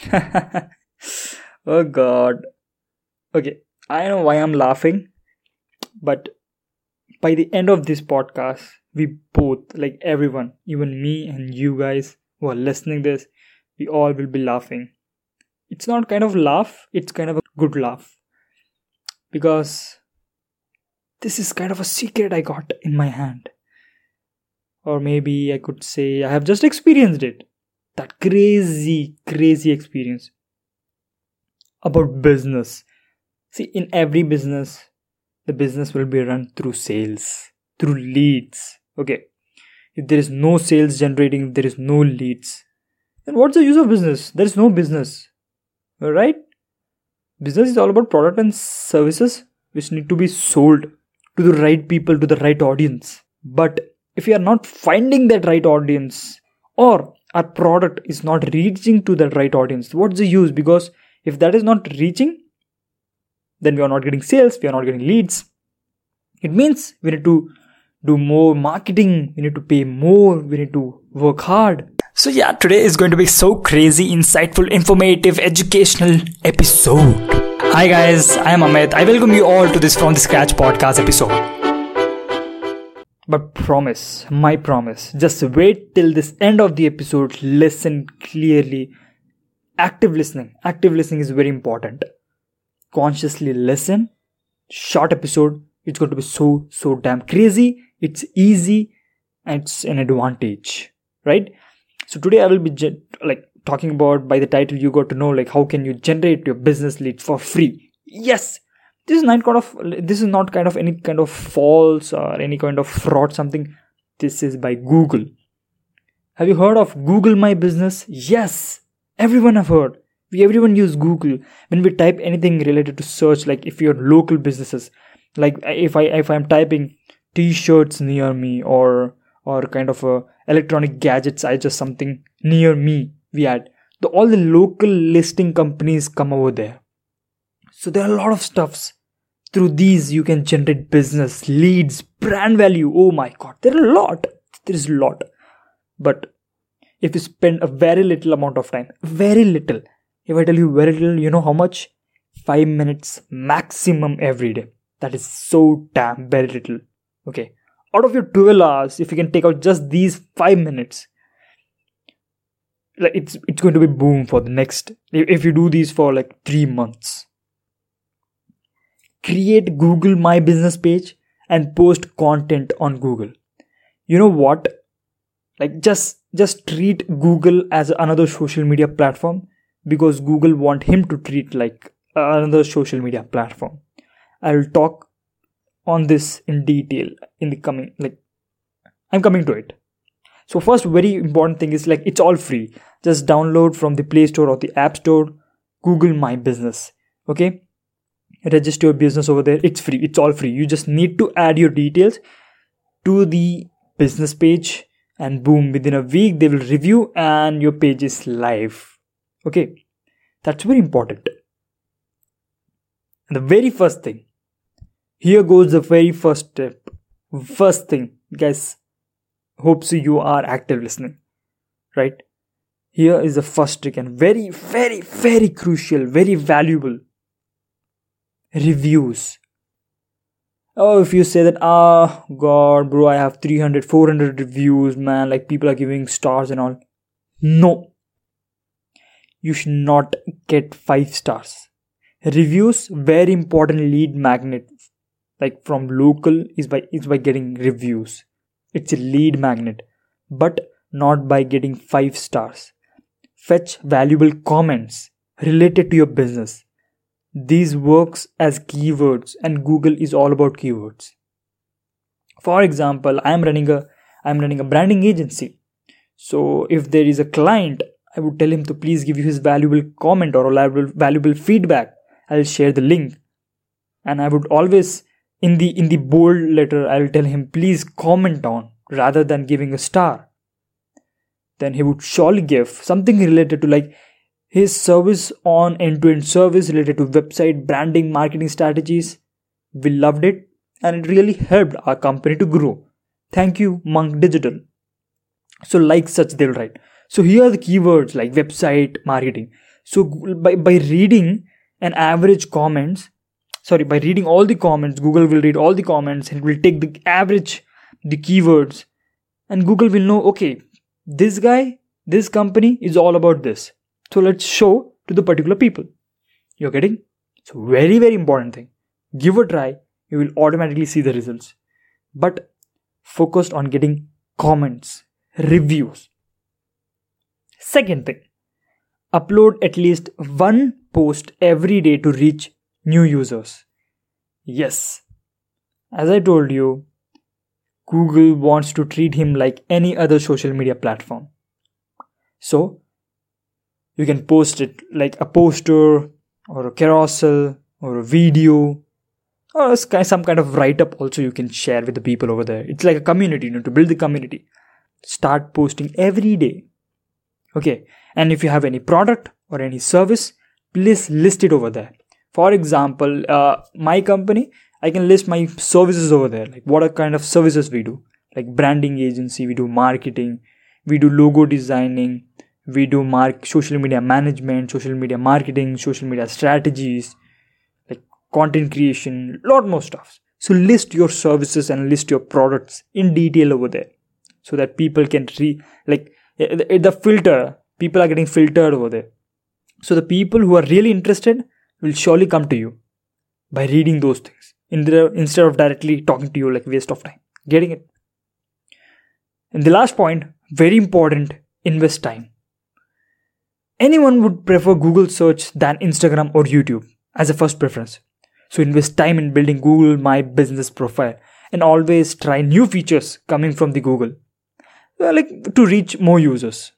oh god. Okay, I know why I'm laughing, but by the end of this podcast, we both, like everyone, even me and you guys who are listening this, we all will be laughing. It's not kind of laugh, it's kind of a good laugh. Because this is kind of a secret I got in my hand. Or maybe I could say I have just experienced it. That crazy, crazy experience about business. See, in every business, the business will be run through sales, through leads. Okay. If there is no sales generating, if there is no leads. Then what's the use of business? There is no business. Right? Business is all about product and services which need to be sold to the right people, to the right audience. But if you are not finding that right audience, or our product is not reaching to the right audience, what's the use? Because if that is not reaching, then we are not getting sales, we are not getting leads. It means we need to do more marketing, we need to pay more, we need to work hard. So, yeah, today is going to be so crazy, insightful, informative, educational episode. Hi, guys, I am Amit. I welcome you all to this From the Scratch podcast episode. But promise, my promise, just wait till this end of the episode, listen clearly. Active listening. Active listening is very important consciously listen. Short episode. It's going to be so, so damn crazy. It's easy and it's an advantage, right? So today I will be like talking about by the title you got to know like how can you generate your business lead for free. Yes, this is not kind of this is not kind of any kind of false or any kind of fraud something. This is by Google. Have you heard of Google My Business? Yes, everyone have heard we everyone use google when we type anything related to search like if you're local businesses like if i if i'm typing t-shirts near me or or kind of a electronic gadgets i just something near me we add the, all the local listing companies come over there so there are a lot of stuffs through these you can generate business leads brand value oh my god there are a lot there is a lot but if you spend a very little amount of time very little if I tell you very little, you know how much? 5 minutes maximum every day. That is so damn very little. Okay. Out of your 12 hours, if you can take out just these 5 minutes, like it's it's going to be boom for the next if you do these for like 3 months. Create Google My Business page and post content on Google. You know what? Like just just treat Google as another social media platform because Google want him to treat like another social media platform. I will talk on this in detail in the coming like I'm coming to it. So first very important thing is like it's all free. Just download from the Play Store or the App Store Google My Business. Okay? Register your business over there. It's free. It's all free. You just need to add your details to the business page and boom within a week they will review and your page is live Okay, that's very important. And the very first thing, here goes the very first step. First thing, guys, hope so you are active listening, right? Here is the first trick and very, very, very crucial, very valuable reviews. Oh, if you say that, ah, oh, God, bro, I have 300, 400 reviews, man, like people are giving stars and all. No, you should not get 5 stars. Reviews very important lead magnet like from local is by is by getting reviews. It's a lead magnet but not by getting 5 stars. Fetch valuable comments related to your business these works as keywords and google is all about keywords for example i am running a i'm running a branding agency so if there is a client I would tell him to please give you his valuable comment or valuable, valuable feedback. I'll share the link. And I would always in the in the bold letter I'll tell him please comment on rather than giving a star. Then he would surely give something related to like his service on end-to-end service related to website branding marketing strategies. We loved it and it really helped our company to grow. Thank you, Monk Digital. So like such they'll write. So here are the keywords like website marketing. so by, by reading an average comments sorry by reading all the comments google will read all the comments and it will take the average the keywords and google will know okay this guy this company is all about this so let's show to the particular people. You're getting? So very very important thing. Give a try you will automatically see the results. But focused on getting comments reviews. Second thing upload at least one post every day to reach new users. Yes, as I told you, Google wants to treat him like any other social media platform. So, you can post it like a poster or a carousel or a video or some kind of write up also you can share with the people over there. It's like a community, you know, to build the community. Start posting every day. Okay, and if you have any product or any service, please list it over there for example uh, my company i can list my services over there like what are kind of services we do like branding agency we do marketing we do logo designing we do mark social media management social media marketing social media strategies like content creation lot more stuff so list your services and list your products in detail over there so that people can see like eh, eh, the filter people are getting filtered over there so the people who are really interested will surely come to you by reading those things instead of directly talking to you like waste of time. Getting it? And the last point, very important, invest time. Anyone would prefer Google search than Instagram or YouTube as a first preference. So invest time in building Google My Business profile and always try new features coming from the Google. Uh, like to reach more users.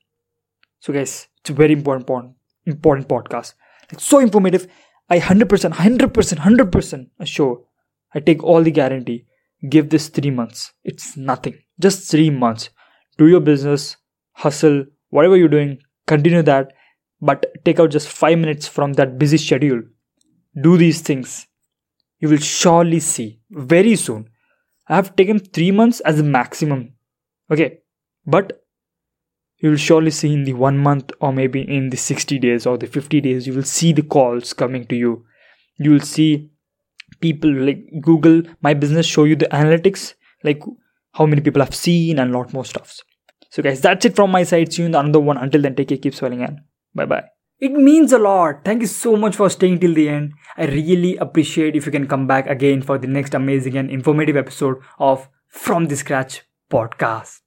So guys, it's a very important important podcast. Like so informative I 100%, 100%, 100% assure. I take all the guarantee. Give this three months. It's nothing. Just three months. Do your business, hustle, whatever you're doing, continue that. But take out just five minutes from that busy schedule. Do these things. You will surely see very soon. I have taken three months as a maximum. Okay. But you will surely see in the one month or maybe in the 60 days or the 50 days you will see the calls coming to you you will see people like google my business show you the analytics like how many people have seen and a lot more stuffs so guys that's it from my side see you in the another one until then take care keep smiling and bye bye. It means a lot. Thank you so much for staying till the end. I really appreciate if you can come back again for the next amazing and informative episode of from the scratch podcast